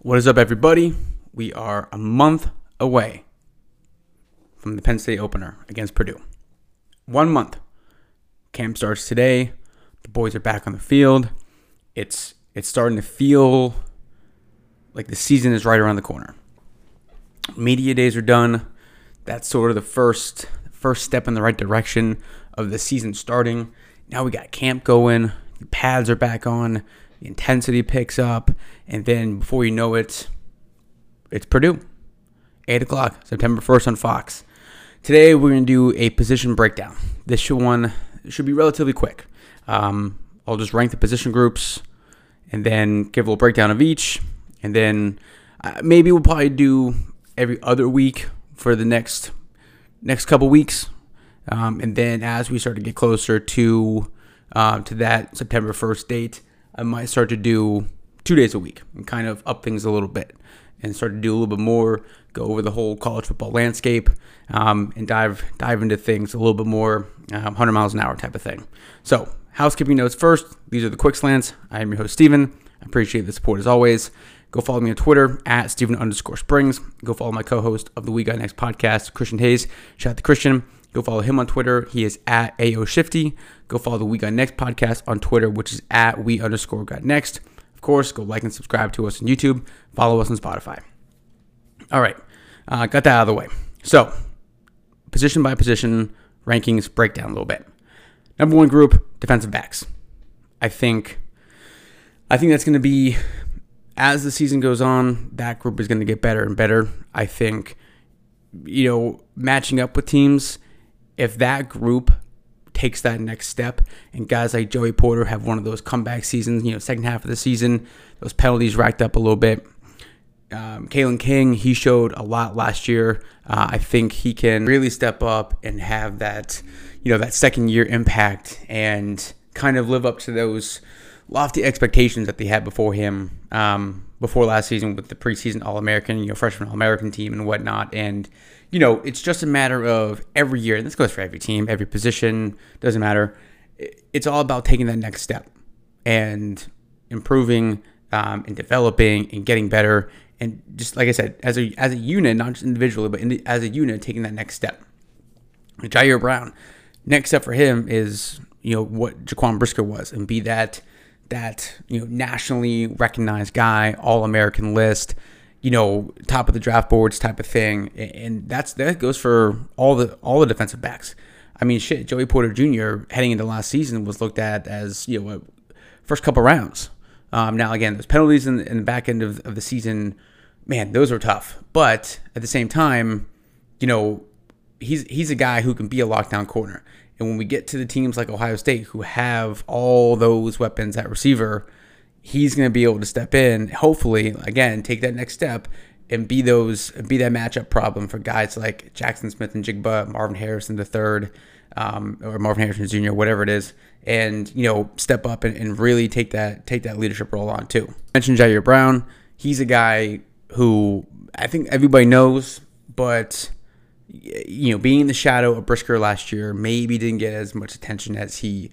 What is up, everybody? We are a month away from the Penn State opener against Purdue. One month. Camp starts today. The boys are back on the field. It's it's starting to feel like the season is right around the corner. Media days are done. That's sort of the first first step in the right direction of the season starting. Now we got camp going. The pads are back on. The intensity picks up, and then before you know it, it's Purdue. 8 o'clock, September 1st on Fox. Today we're going to do a position breakdown. This should one should be relatively quick. Um, I'll just rank the position groups and then give a little breakdown of each. And then uh, maybe we'll probably do every other week for the next next couple weeks. Um, and then as we start to get closer to uh, to that September 1st date, I might start to do two days a week and kind of up things a little bit and start to do a little bit more, go over the whole college football landscape, um, and dive dive into things a little bit more, um, 100 miles an hour type of thing. So, housekeeping notes first. These are the quick slants. I am your host, Stephen. I appreciate the support as always. Go follow me on Twitter at Stephen underscore Springs. Go follow my co-host of the We Got Next podcast, Christian Hayes. Shout out to Christian. Go follow him on Twitter. He is at AO Shifty. Go follow the We Got Next podcast on Twitter, which is at We underscore Got Next. Of course, go like and subscribe to us on YouTube. Follow us on Spotify. All right, uh, got that out of the way. So, position by position rankings breakdown a little bit. Number one group, defensive backs. I think, I think that's going to be as the season goes on. That group is going to get better and better. I think, you know, matching up with teams if that group takes that next step and guys like Joey Porter have one of those comeback seasons, you know, second half of the season, those penalties racked up a little bit. Um, Kalen King, he showed a lot last year. Uh, I think he can really step up and have that, you know, that second year impact and kind of live up to those lofty expectations that they had before him, um, before last season with the preseason All American, you know, freshman All American team and whatnot. And you know, it's just a matter of every year, and this goes for every team, every position, doesn't matter. It's all about taking that next step and improving um, and developing and getting better. And just like I said, as a as a unit, not just individually, but the, as a unit, taking that next step. Ji'Ayir Brown, next step for him is you know what Jaquan Brisker was, and be that that you know nationally recognized guy, all American list you know, top of the draft boards type of thing. And that's that goes for all the all the defensive backs. I mean, shit, Joey Porter Jr. heading into last season was looked at as you know first couple rounds. Um, now again, those penalties in, in the back end of, of the season, man, those were tough. But at the same time, you know, he's he's a guy who can be a lockdown corner. And when we get to the teams like Ohio State who have all those weapons at receiver, he's going to be able to step in, hopefully, again, take that next step and be those be that matchup problem for guys like Jackson Smith-Njigba, Marvin Harrison the third, um, or Marvin Harrison Jr., whatever it is, and you know step up and, and, really take that take that leadership role on too. I mentioned Ji'Ayir Brown. He's a guy who I think everybody knows, but you know, being in the shadow of Brisker last year, maybe didn't get as much attention as he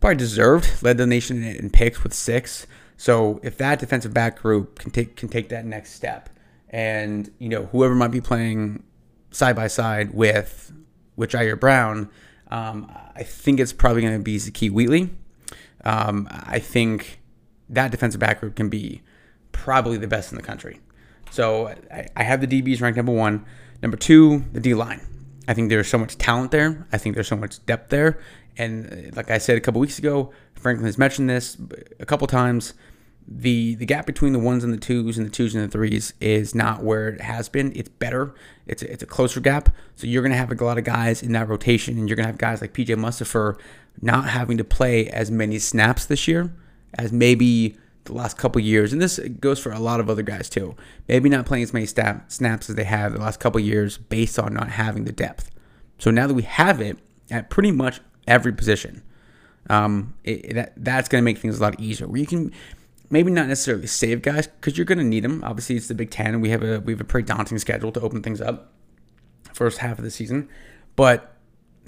probably deserved. Led the nation in picks with six. So if that defensive back group can take can take that next step, and you know whoever might be playing side by side with with Ji'Ayir Brown, um, I think it's probably going to be Zakee Wheatley. Um, I think that defensive back group can be probably the best in the country. So I, I have the DBs ranked number one. Number two, the D line. I think there's so much talent there. I think there's so much depth there. And uh, like I said a couple weeks ago, Franklin has mentioned this a couple times. The the gap between the ones and the twos and the twos and the threes is not where it has been. It's better. It's a, it's a closer gap. So you're gonna have a lot of guys in that rotation, and you're gonna have guys like PJ Mustipher not having to play as many snaps this year as maybe the last couple years, and this goes for a lot of other guys too. Maybe not playing as many snap, snaps as they have the last couple years based on not having the depth. So now that we have it at pretty much every position, um, it, that that's going to make things a lot easier. Where you can maybe not necessarily save guys because you're going to need them. Obviously, it's the Big Ten, and we have a we have a pretty daunting schedule to open things up first half of the season, but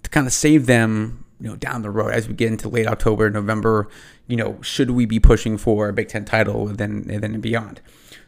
to kind of save them, you know, down the road as we get into late October, November. You know, should we be pushing for a Big Ten title and then and then beyond?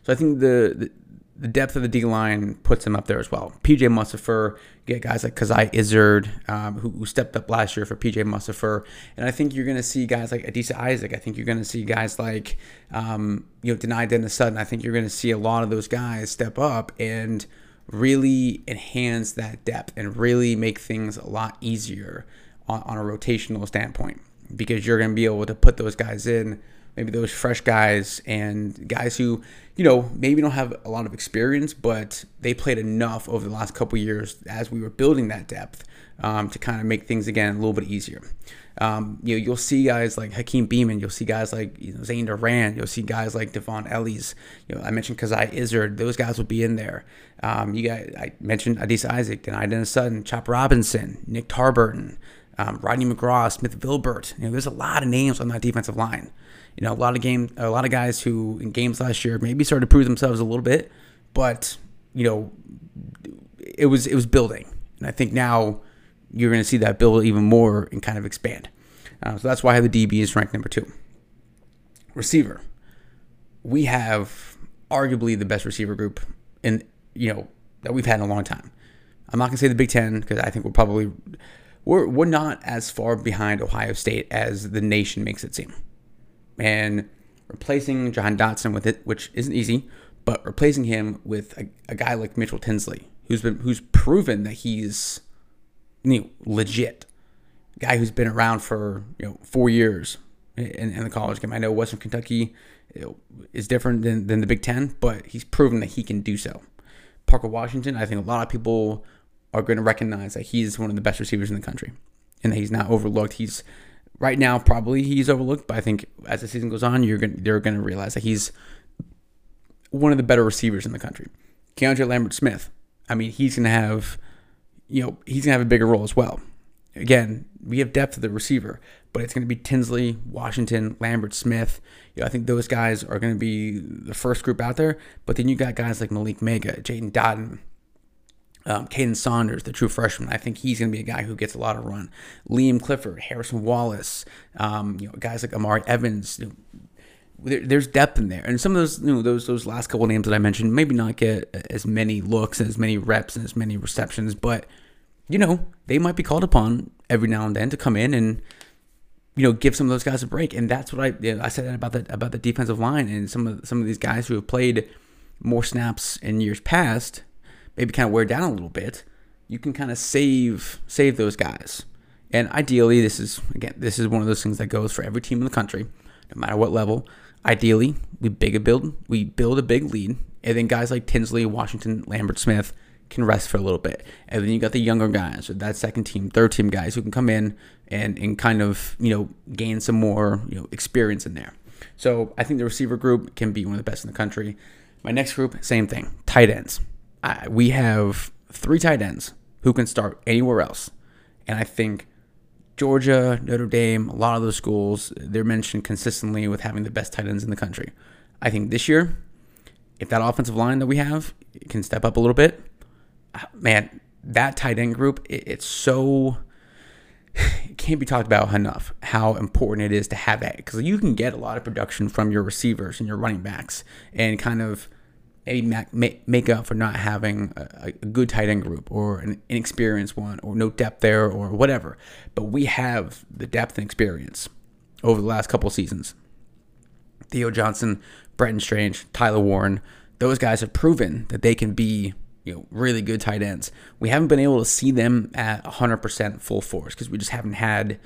So I think the, the the depth of the D line puts him up there as well. PJ Mustipher, get guys like Coziah Izzard, um, who, who, stepped up last year for PJ Mustipher, and I think you're going to see guys like Adisa Isaac. I think you're going to see guys like um, you know Dani Dennis Sutton. I think you're going to see a lot of those guys step up and really enhance that depth and really make things a lot easier on, on a rotational standpoint because you're going to be able to put those guys in maybe those fresh guys and guys who, you know, maybe don't have a lot of experience, but they played enough over the last couple years as we were building that depth um, to kind of make things again a little bit easier. Um, you know, you'll see guys like Hakeem Beamon, you'll see guys like you know, Zane Durant, you'll see guys like Dvon Ellies. You know, I mentioned Coziah Izzard; those guys will be in there. Um, you got I mentioned Adisa Isaac, Dani Dennis Sutton, Chop Robinson, Nick Tarburton, um, Rodney McGraw, Smith Vilbert. You know, there's a lot of names on that defensive line you know, a lot of game, a lot of guys who in games last year maybe started to prove themselves a little bit, but you know, it was it was building, and I think now you're going to see that build even more and kind of expand. Uh, so that's why I have the DB is ranked number two. Receiver, we have arguably the best receiver group in you know that we've had in a long time. I'm not going to say the Big Ten because I think we're probably we're we're not as far behind Ohio State as the nation makes it seem and replacing Jahan Dotson with it, which isn't easy, but replacing him with a, a guy like Mitchell Tinsley, who's been who's proven that he's you know, legit, guy who's been around for you know four years in, in the college game. I know Western Kentucky is different than, than the Big Ten, but he's proven that he can do so. Parker Washington, I think a lot of people are going to recognize that he's one of the best receivers in the country and that he's not overlooked. He's right now probably he's overlooked, but I think as the season goes on, you're going they're going to realize that he's one of the better receivers in the country. Keandre Lambert Smith, I mean, he's going to have, you know, he's going to have a bigger role as well. Again, we have depth of the receiver, but it's going to be Tinsley, Washington, Lambert Smith. You know, I think those guys are going to be the first group out there. But then you got guys like Malick Meiga, Jaden Dottin, um, Kaden Saunders, the true freshman, I think he's going to be a guy who gets a lot of run. Liam Clifford, Harrison Wallace, um, you know, guys like Omari Evans. You know, there, there's depth in there, and some of those, you know, those those last couple names that I mentioned, maybe not get as many looks, as many reps, and as many receptions, but you know, they might be called upon every now and then to come in and you know give some of those guys a break, and that's what I you know, I said about the about the defensive line and some of some of these guys who have played more snaps in years past maybe kind of wear down a little bit, you can kind of save save those guys. And ideally, this is again, this is one of those things that goes for every team in the country, no matter what level. Ideally, we big a build, we build a big lead, and then guys like Tinsley, Washington, Lambert Smith can rest for a little bit. And then you got the younger guys, or that second team, third team guys who can come in and, and kind of, you know, gain some more, you know, experience in there. So I think the receiver group can be one of the best in the country. My next group, same thing, tight ends. I, we have three tight ends who can start anywhere else. And I think Georgia, Notre Dame, a lot of those schools, they're mentioned consistently with having the best tight ends in the country. I think this year, if that offensive line that we have can step up a little bit, uh, man, that tight end group, it, it's so it can't be talked about enough how important it is to have that because you can get a lot of production from your receivers and your running backs and kind of maybe make up for not having a, good tight end group or an inexperienced one or no depth there or whatever. But we have the depth and experience over the last couple seasons. Theo Johnson, Brenton Strange, Tyler Warren, those guys have proven that they can be you know really good tight ends. We haven't been able to see them at 100% full force because we just haven't had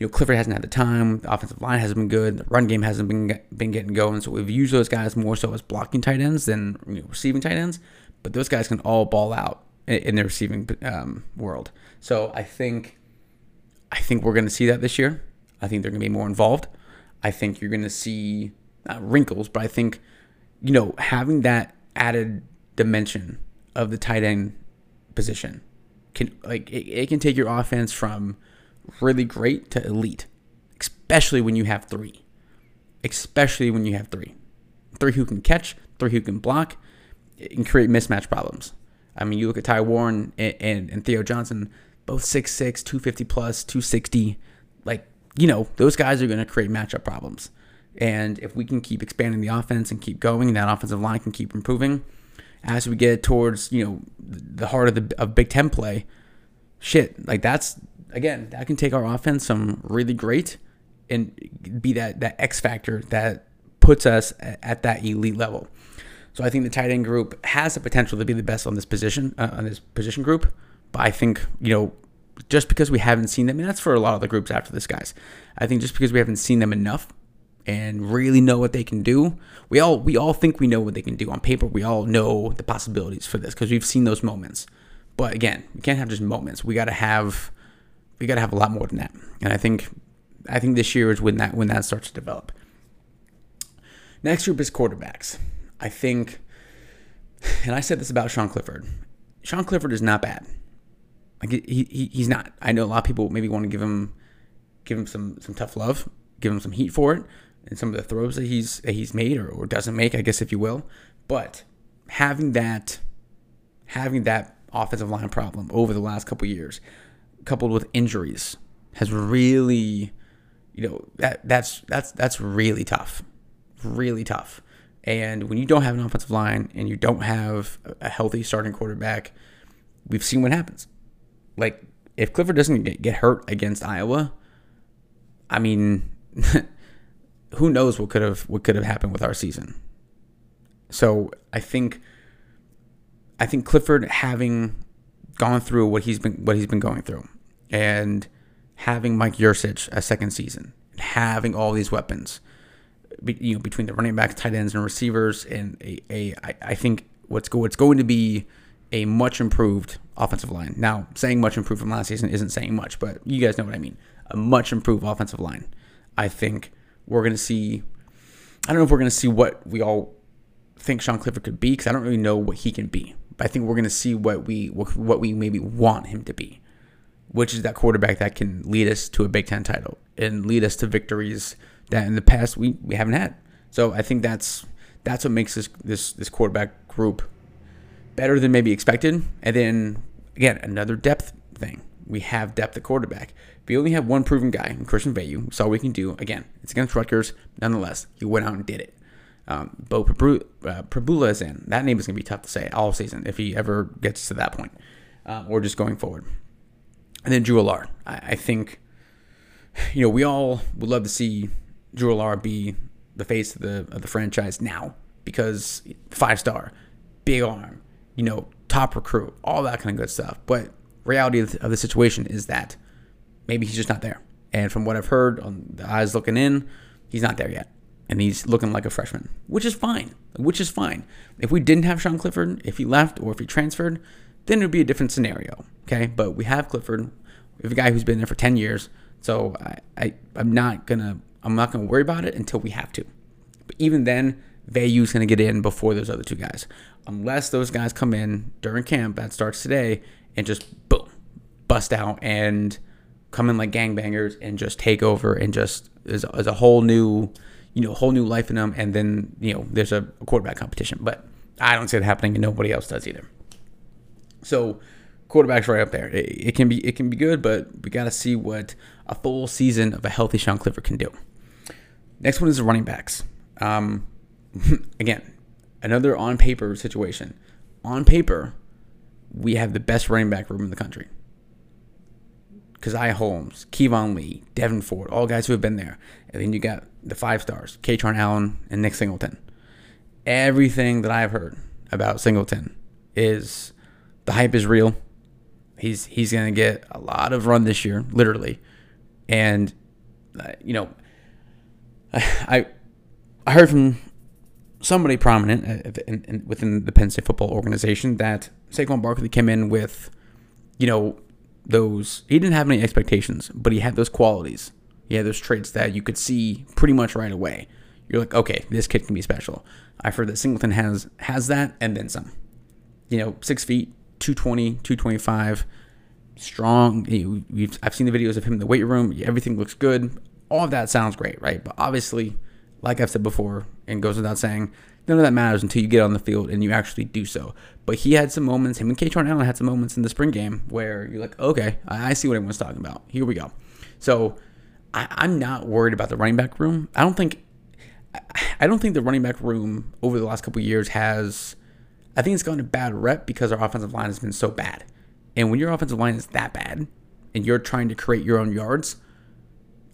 you know, Clifford hasn't had the time. The offensive line hasn't been good. The run game hasn't been been getting going. So we've used those guys more so as blocking tight ends than you know, receiving tight ends. But those guys can all ball out in, the receiving um, world. So I think I think we're going to see that this year. I think they're going to be more involved. I think you're going to see not wrinkles, but I think you know having that added dimension of the tight end position can like it, it can take your offense from really great to elite, especially when you have three. Especially when you have three. Three who can catch, three who can block, and create mismatch problems. I mean, you look at Ty Warren and, and, and Theo Johnson, both 6'6, 250 plus, 260. Like, you know, those guys are going to create matchup problems. And if we can keep expanding the offense and keep going, that offensive line can keep improving as we get towards, you know, the heart of the of Big Ten play. Shit, like that's again, that can take our offense some really great and be that that X factor that puts us at that elite level. So I think the tight end group has the potential to be the best on this position uh, on this position group. But I think you know just because we haven't seen them, and that's for a lot of the groups after this, guys. I think just because we haven't seen them enough and really know what they can do, we all we all think we know what they can do on paper. We all know the possibilities for this because we've seen those moments. But again, we can't have just moments. We got to have we got to have a lot more than that. And I think I think this year is when that when that starts to develop. Next group is quarterbacks. I think, and I said this about Sean Clifford. Sean Clifford is not bad. Like he, he he's not. I know a lot of people maybe want to give him give him some some tough love, give him some heat for it, and some of the throws that he's that he's made or, or doesn't make, I guess if you will. But having that having that offensive line problem over the last couple years, coupled with injuries, has really, you know, that that's that's that's really tough, really tough. And when you don't have an offensive line and you don't have a healthy starting quarterback, we've seen what happens. Like if Clifford doesn't get, get hurt against Iowa, I mean, who knows what could have what could have happened with our season. So I think I think Clifford having gone through what he's been what he's been going through, and having Mike Yurcich a second season, having all these weapons, you know, between the running backs, tight ends, and receivers, and a, a I, I think what's go, what's going to be a much improved offensive line. Now, saying much improved from last season isn't saying much, but you guys know what I mean. A much improved offensive line. I think we're going to see. I don't know if we're going to see what we all think Sean Clifford could be because I don't really know what he can be. But I think we're going to see what we what we maybe want him to be, which is that quarterback that can lead us to a Big Ten title and lead us to victories that in the past we, we haven't had. So I think that's that's what makes this this this quarterback group better than maybe expected. And then again, another depth thing. We have depth at quarterback. We only have one proven guy, Christian. We saw what we can do. Again, it's against Rutgers. Nonetheless, he went out and did it. Um, Beau Pribula uh, is in. That name is going to be tough to say all season if he ever gets to that point, uh, or just going forward. And then Drew Allar. I, I think, you know, we all would love to see Drew Allar be the face of the of the franchise now because five star, big arm, you know, top recruit, all that kind of good stuff. But reality of the situation is that maybe he's just not there. And from what I've heard on the eyes looking in, he's not there yet. And he's looking like a freshman, which is fine. Which is fine. If we didn't have Sean Clifford, if he left or if he transferred, then it would be a different scenario. Okay. But we have Clifford. We have a guy who's been there for 10 years. So I, I, I'm not going to I'm not to worry about it until we have to. But even then, going to get in before those other two guys. Unless those guys come in during camp that starts today and just boom, bust out and come in like gangbangers and just take over and just is, is a whole new, you know, whole new life in them. And then, you know, there's a, quarterback competition. But I don't see it happening and nobody else does either. So quarterback's right up there. It, it can be it can be good, but we got to see what a full season of a healthy Sean Clifford can do. Next one is the running backs. Um, again, another on paper situation. On paper, we have the best running back room in the country. Caziah Holmes, Keyvone Lee, Devyn Ford, all guys who have been there. And then you got the five stars, Kaytron Allen and Nick Singleton. Everything that I've heard about Singleton is the hype is real. He's he's gonna get a lot of run this year, literally, and uh, you know I I heard from somebody prominent in, in, within the Penn State football organization that Saquon Barkley came in with, you know, those. He didn't have any expectations, but he had those qualities. Had those traits that you could see pretty much right away. You're like, okay, this kid can be special. I've heard that Singleton has has that and then some. You know, six feet, 220, 225, strong. I've seen the videos of him in the weight room. Everything looks good all of that sounds great, right? But obviously, like I've said before, and goes without saying, none of that matters until you get on the field and you actually do so. But he had some moments. Him and Kaytron Allen had some moments in the spring game where you're like, okay, I see what everyone's talking about. Here we go. So I, I'm not worried about the running back room. I don't think I don't think the running back room over the last couple years has. I think it's gotten a bad rep because our offensive line has been so bad. And when your offensive line is that bad, and you're trying to create your own yards,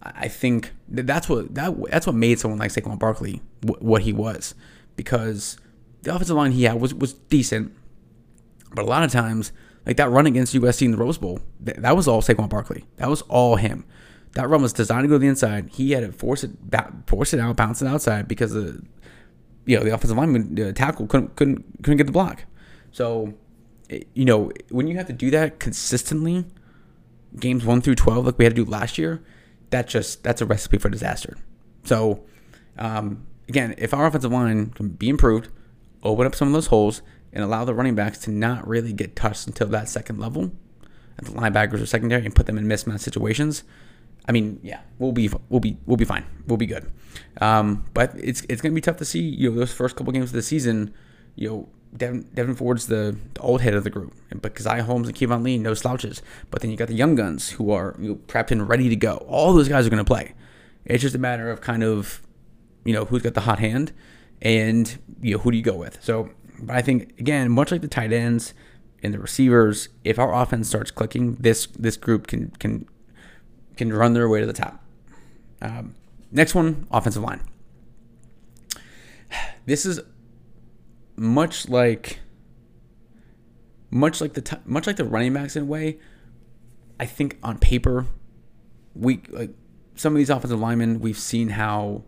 I think that's what that that's what made someone like Saquon Barkley what he was, because the offensive line he had was was decent, but a lot of times like that run against USC in the Rose Bowl, that, that was all Saquon Barkley. That was all him. That run was designed to go to the inside. He had to force it, force it out, bounce it outside because the, you know, the offensive lineman, the tackle couldn't couldn't couldn't get the block. So, you know, when you have to do that consistently, games one through twelve, like we had to do last year, that just that's a recipe for disaster. So, um, again, if our offensive line can be improved, open up some of those holes, and allow the running backs to not really get touched until that second level, and the linebackers or secondary, and put them in mismatch situations I mean, yeah, we'll be we'll be we'll be fine. We'll be good. Um, but it's it's gonna be tough to see. You know, those first couple games of the season. You know, Devyn, Devyn Ford's the, the old head of the group, but Caziah Holmes and Keyvone Lee, no slouches. But then you got the young guns who are you know, prepped and ready to go. All those guys are gonna play. It's just a matter of kind of, you know, who's got the hot hand, and you know who do you go with. So, but I think again, much like the tight ends and the receivers, if our offense starts clicking, this this group can can can run their way to the top. Um, next one, offensive line. This is much like much like the t- much like the running backs in a way. I think on paper, we like some of these offensive linemen. We've seen how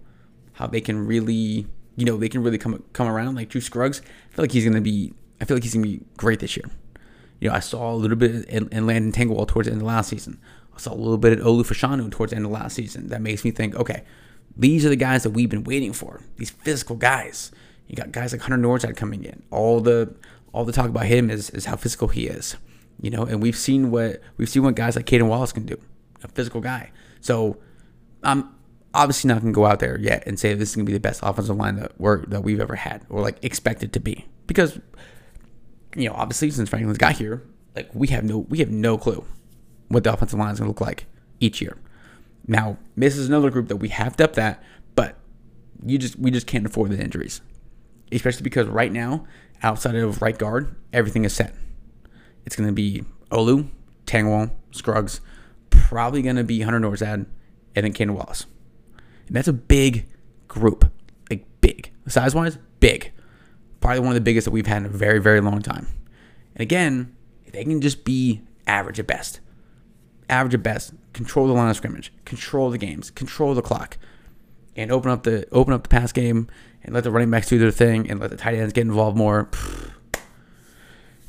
how they can really you know they can really come come around. Like Juice Scruggs, I feel like he's gonna be. I feel like he's gonna be great this year. You know, I saw a little bit in, in Landon Tengwall towards the end of last season saw a little bit at Olu Fashanu towards the end of last season. That makes me think, okay, these are the guys that we've been waiting for. These physical guys. You got guys like Hunter Nourzad coming in. All the all the talk about him is is how physical he is. You know, and we've seen what we've seen what guys like Caden Wallace can do. A physical guy. So I'm obviously not gonna go out there yet and say this is gonna be the best offensive line that we're that we've ever had or like expected to be. Because you know, obviously since Franklin's got here, like we have no we have no clue what the offensive line is going to look like each year. Now, this is another group that we have depth at, but you just we just can't afford the injuries, especially because right now, outside of right guard, everything is set. It's going to be Olu, Tengwall, Scruggs, probably going to be Hunter Nourzad, and then Caden Wallace. And that's a big group, like big size wise, big. Probably one of the biggest that we've had in a very very long time. And again, they can just be average at best average at best, control the line of scrimmage, control the games, control the clock, and open up the open up the pass game and let the running backs do their thing and let the tight ends get involved more.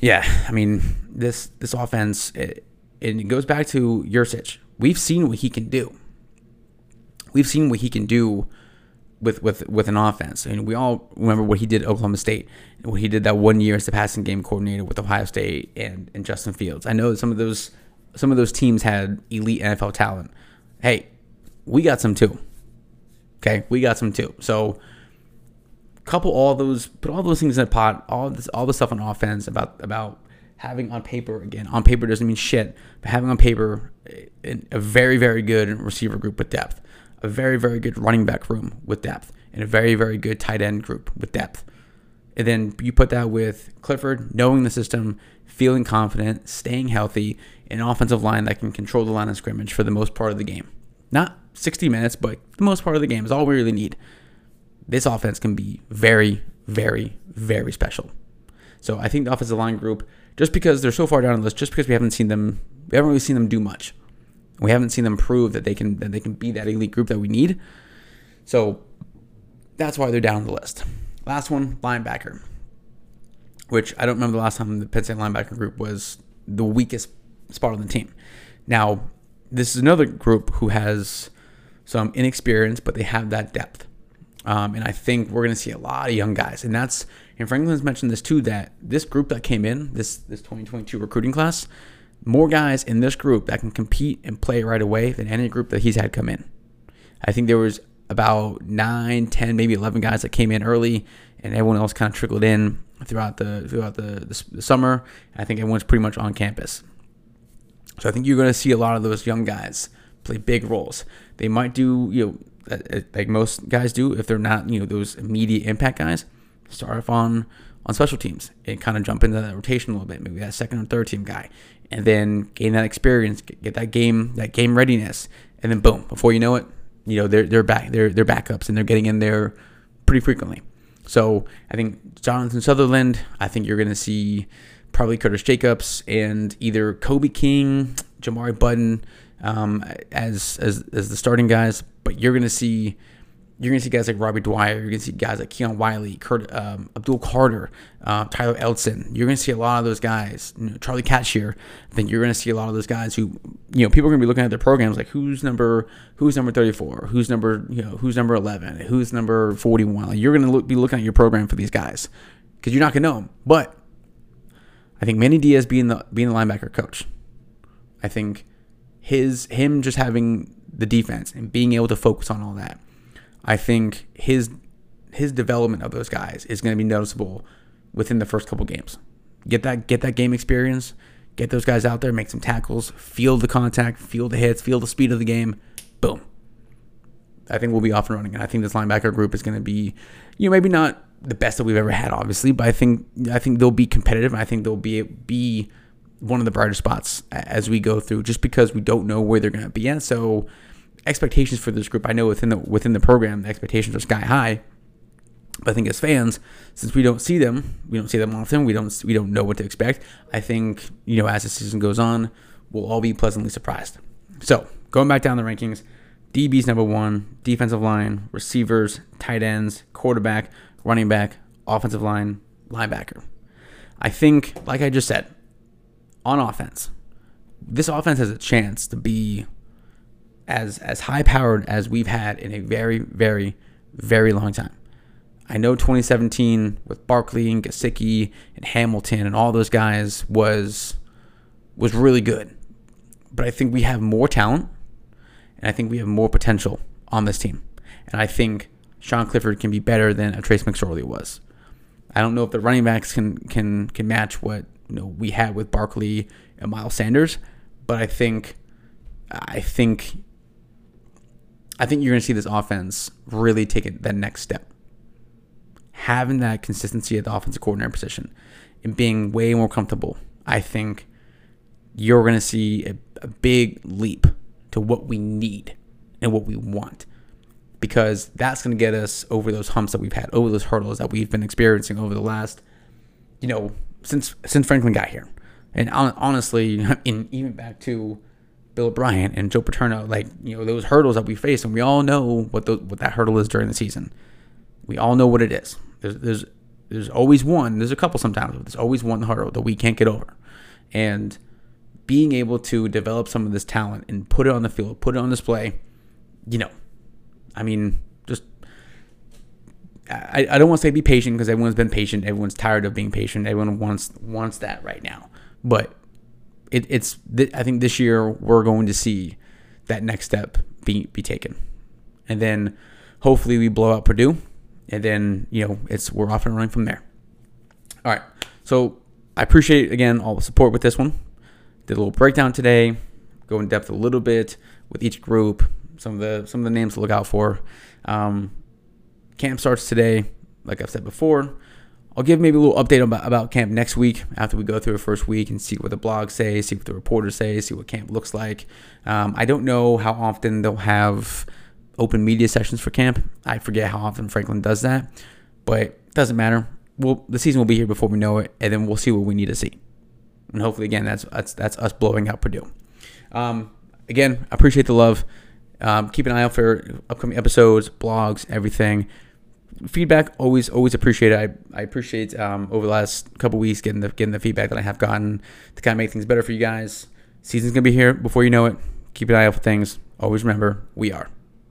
Yeah, I mean this this offense eh, it, it goes back to Yurcich. We've seen what he can do. We've seen what he can do with with with an offense. and we all remember what he did at Oklahoma State, what he did that one year as the passing game coordinator with Ohio State and, and Justin Fields. I know some of those some of those teams had elite NFL talent. Hey, we got some too. Okay, we got some too. So couple all those, put all those things in a pot. All this, all the stuff on offense about about having on paper again. On paper doesn't mean shit, but having on paper eh, a very very good receiver group with depth, a very very good running back room with depth, and a very very good tight end group with depth. And then you put that with Clifford knowing the system, feeling confident, staying healthy, an offensive line that can control the line of scrimmage for the most part of the game. Not 60 minutes, but the most part of the game is all we really need. This offense can be very, very, very special. So I think the offensive line group, just because they're so far down the list, just because we haven't seen them, we haven't really seen them do much. We haven't seen them prove that they can that they can be that elite group that we need. So that's why they're down the list. Last one, linebacker, which I don't remember the last time the Penn State linebacker group was the weakest spot on the team. Now, this is another group who has some inexperience, but they have that depth. Um, and I think we're going to see a lot of young guys. And that's, and Franklin's mentioned this too, that this group that came in, this, this 2022 recruiting class, more guys in this group that can compete and play right away than any group that he's had come in. I think there was about nine, ten, maybe 11 guys that came in early and everyone else kind of trickled in throughout the throughout the, the, the summer. I think everyone's pretty much on campus. So I think you're going to see a lot of those young guys play big roles. They might do, you know, uh, uh, like most guys do if they're not, you know, those immediate impact guys. Start off on on special teams and kind of jump into that rotation a little bit. Maybe that second or third team guy, and then gain that experience, get that game that game readiness, and then boom, before you know it, you know they're they're back they're they're backups and they're getting in there pretty frequently. So I think Jonathan Sutherland. I think you're going to see probably Curtis Jacobs and either Kobe King, Jamari Button um, as as as the starting guys. But you're going to see you're to see guys like Robbie Dwyer. You're to see guys like Keon Wiley, Kurt, um, Abdul Carter, uh, Tyler Elsdon. You're going to see a lot of those guys. You know, Charlie Katshir. I think you're going to see a lot of those guys who, you know, people are going to be looking at their programs like who's number who's number 34, who's number you know who's number 11, who's number 41. Like you're going to look, be looking at your program for these guys because you're not going to know them. But I think Manny Diaz being the being the linebacker coach, I think his him just having the defense and being able to focus on all that I think his his development of those guys is going to be noticeable within the first couple games. Get that get that game experience, get those guys out there, make some tackles, feel the contact, feel the hits, feel the speed of the game. Boom. I think we'll be off and running, and I think this linebacker group is going to be, you know, maybe not the best that we've ever had, obviously, but I think I think they'll be competitive. I think they'll be be one of the brighter spots as we go through, just because we don't know where they're going to be at. So expectations for this group, I know within the within the program, the expectations are sky high. But I think as fans, since we don't see them, we don't see them often. We don't we don't know what to expect. I think you know as the season goes on, we'll all be pleasantly surprised. So going back down the rankings, DB's number one, defensive line, receivers, tight ends, quarterback, running back, offensive line, linebacker. I think, like I just said, on offense, this offense has a chance to be as as high powered as we've had in a very very very long time. I know 2017 with Barkley and Gesicki and Hamilton and all those guys was was really good, but I think we have more talent and I think we have more potential on this team, and I think Sean Clifford can be better than a Trace McSorley was. I don't know if the running backs can can can match what you know we had with Barkley and Miles Sanders, but I think I think I think you're going to see this offense really take it that next step. Having that consistency at the offensive coordinator position and being way more comfortable, I think you're going to see a, a big leap to what we need and what we want because that's going to get us over those humps that we've had, over those hurdles that we've been experiencing over the last, you know, since since Franklin got here. And honestly, in even back to Bill O'Brien and Joe Paterno, like you know those hurdles that we face, and we all know what the, what that hurdle is during the season. We all know what it is. There's there's there's always one. There's a couple sometimes, but there's always one hurdle that we can't get over, and being able to develop some of this talent and put it on the field, put it on display, you know, I mean, just I, I don't want to say be patient because everyone's been patient. Everyone's tired of being patient. Everyone wants wants that right now, but it, it's I think this year we're going to see that next step be be taken, and then hopefully we blow out Purdue, and then you know it's we're off and running from there. All right, so I appreciate again all the support with this one. Did a little breakdown today, go in depth a little bit with each group, some of the some of the names to look out for. Um, camp starts today, like I've said before. I'll give maybe a little update about, about camp next week after we go through the first week and see what the blogs say, see what the reporters say, see what camp looks like. Um, I don't know how often they'll have open media sessions for camp. I forget how often Franklin does that, but it doesn't matter. We'll, the season will be here before we know it, and then we'll see what we need to see. And hopefully, again, that's that's, that's us blowing out Purdue. Um, again, I appreciate the love. Um, keep an eye out for upcoming episodes, blogs, everything feedback always always appreciated. I, I appreciate um, over the last couple weeks getting the getting the feedback that I have gotten to kind of make things better for you guys. Season's gonna be here before you know it. Keep an eye out for things. Always remember, we are.